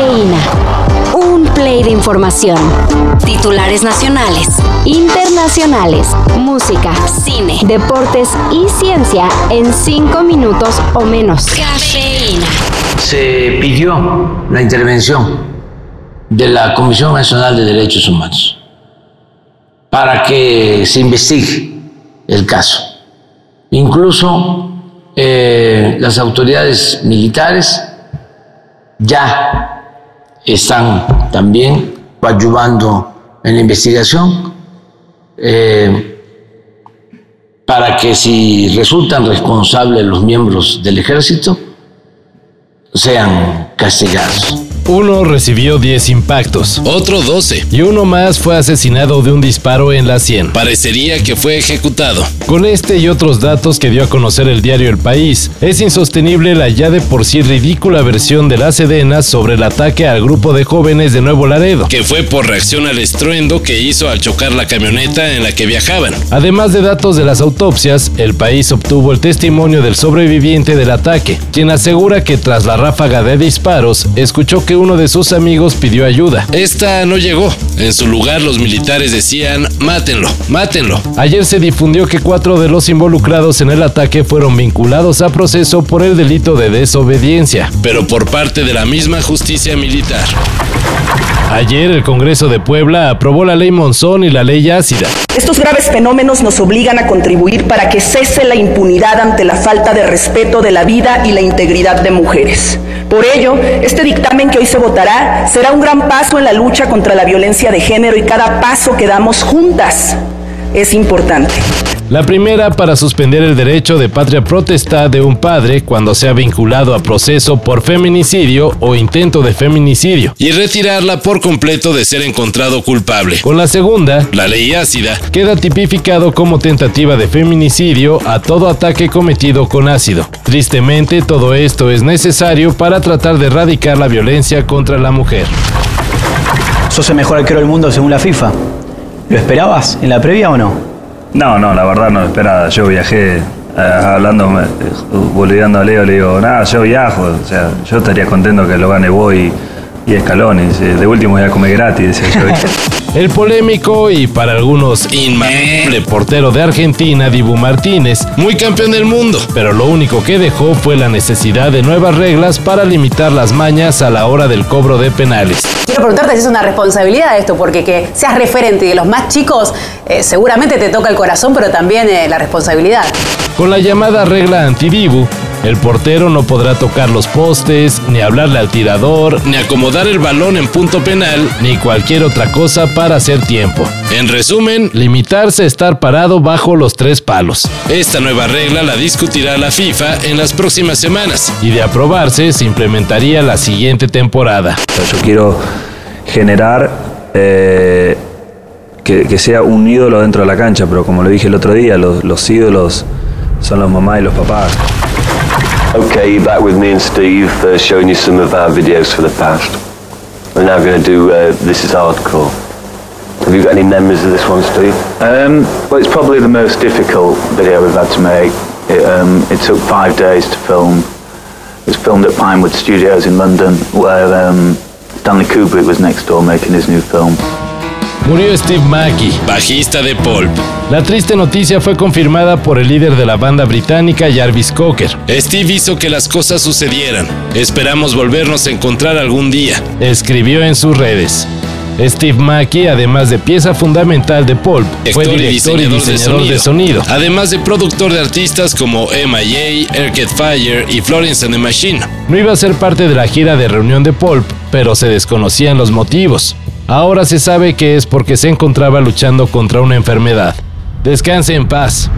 Cafeína. Un play de información. Titulares nacionales, internacionales, música, cine, deportes y ciencia en cinco minutos o menos. Cafeína. Se pidió la intervención de la Comisión Nacional de Derechos Humanos para que se investigue el caso. Incluso eh, las autoridades militares ya están también coadyuvando en la investigación eh, para que si resultan responsables los miembros del ejército sean castigados. Uno recibió 10 impactos, otro 12 y uno más fue asesinado de un disparo en la sien. Parecería que fue ejecutado. Con este y otros datos que dio a conocer el diario El País, es insostenible la ya de por sí ridícula versión de la Sedena sobre el ataque al grupo de jóvenes de Nuevo Laredo, que fue por reacción al estruendo que hizo al chocar la camioneta en la que viajaban. Además de datos de las autopsias, El País obtuvo el testimonio del sobreviviente del ataque, quien asegura que tras la ráfaga de disparos, escuchó que uno de sus amigos pidió ayuda. Esta no llegó. En su lugar los militares decían, mátenlo, mátenlo. Ayer se difundió que cuatro de los involucrados en el ataque fueron vinculados a proceso por el delito de desobediencia. Pero por parte de la misma justicia militar. Ayer el Congreso de Puebla aprobó la ley Monzón y la ley ácida. Estos graves fenómenos nos obligan a contribuir para que cese la impunidad ante la falta de respeto de la vida y la integridad de mujeres. Por ello, este dictamen que hoy se votará será un gran paso en la lucha contra la violencia de género y cada paso que damos juntas es importante. La primera para suspender el derecho de patria protesta de un padre cuando sea vinculado a proceso por feminicidio o intento de feminicidio. Y retirarla por completo de ser encontrado culpable. Con la segunda, la ley ácida, queda tipificado como tentativa de feminicidio a todo ataque cometido con ácido. Tristemente, todo esto es necesario para tratar de erradicar la violencia contra la mujer. Sos el mejor arquero del mundo según la FIFA. ¿Lo esperabas en la previa o no? No, no, la verdad no esperaba. Yo viajé eh, hablando, eh, boliviando a Leo, le digo, nada, yo viajo. O sea, yo estaría contento que lo gane Boy y, Escalones. De último voy a comer gratis, yo. El polémico y para algunos inmamable portero de Argentina, Dibu Martínez, muy campeón del mundo, pero lo único que dejó fue la necesidad de nuevas reglas para limitar las mañas a la hora del cobro de penales. Quiero preguntarte si es una responsabilidad esto, porque que seas referente de los más chicos, eh, seguramente te toca el corazón, pero también eh, la responsabilidad. Con la llamada regla anti-Dibu, el portero no podrá tocar los postes, ni hablarle al tirador, ni acomodar el balón en punto penal, ni cualquier otra cosa para hacer tiempo. En resumen, limitarse a estar parado bajo los tres palos. Esta nueva regla la discutirá la FIFA en las próximas semanas. Y de aprobarse, se implementaría la siguiente temporada. Yo quiero generar eh, que, sea un ídolo dentro de la cancha, pero como lo dije el otro día, los, los ídolos son los mamás y los papás. Okay, back with me and Steve, uh, showing you some of our videos for the past. We're now going to do uh, This is Hardcore. Have you got any memories of this one, Steve? Um, well, it's probably the most difficult video we've had to make. It, um, it took five days to film. It was filmed at Pinewood Studios in London, where um, Stanley Kubrick was next door making his new film. Murió Steve Mackey, bajista de Pulp. La triste noticia fue confirmada por el líder de la banda británica Jarvis Cocker. Steve hizo que las cosas sucedieran. Esperamos volvernos a encontrar algún día. Escribió en sus redes. Steve Mackey, además de pieza fundamental de Pulp, fue director y diseñador, de, sonido. además de productor de artistas como MIA, Arcade Fire y Florence and the Machine. No iba a ser parte de la gira de reunión de Pulp, pero se desconocían los motivos. Ahora se sabe que es porque se encontraba luchando contra una enfermedad. Descanse en paz.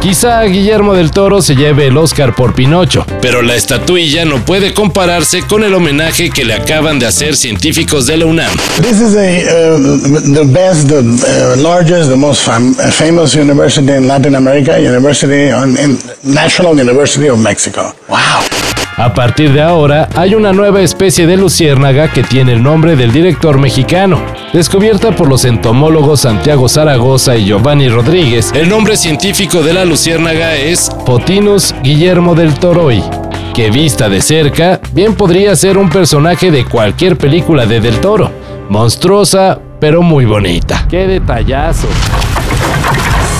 Quizá Guillermo del Toro se lleve el Oscar por Pinocho, pero la estatuilla no puede compararse con el homenaje que le acaban de hacer científicos de la UNAM. This is a, uh, the best, the uh, largest, the most famous university in Latin America, University on, National University of Mexico. Wow. A partir de ahora, hay una nueva especie de luciérnaga que tiene el nombre del director mexicano. Descubierta por los entomólogos Santiago Zaragoza y Giovanni Rodríguez, el nombre científico de la luciérnaga es Potinus Guillermo del Toroy. que vista de cerca, bien podría ser un personaje de cualquier película de Del Toro. Monstruosa, pero muy bonita. ¡Qué detallazo!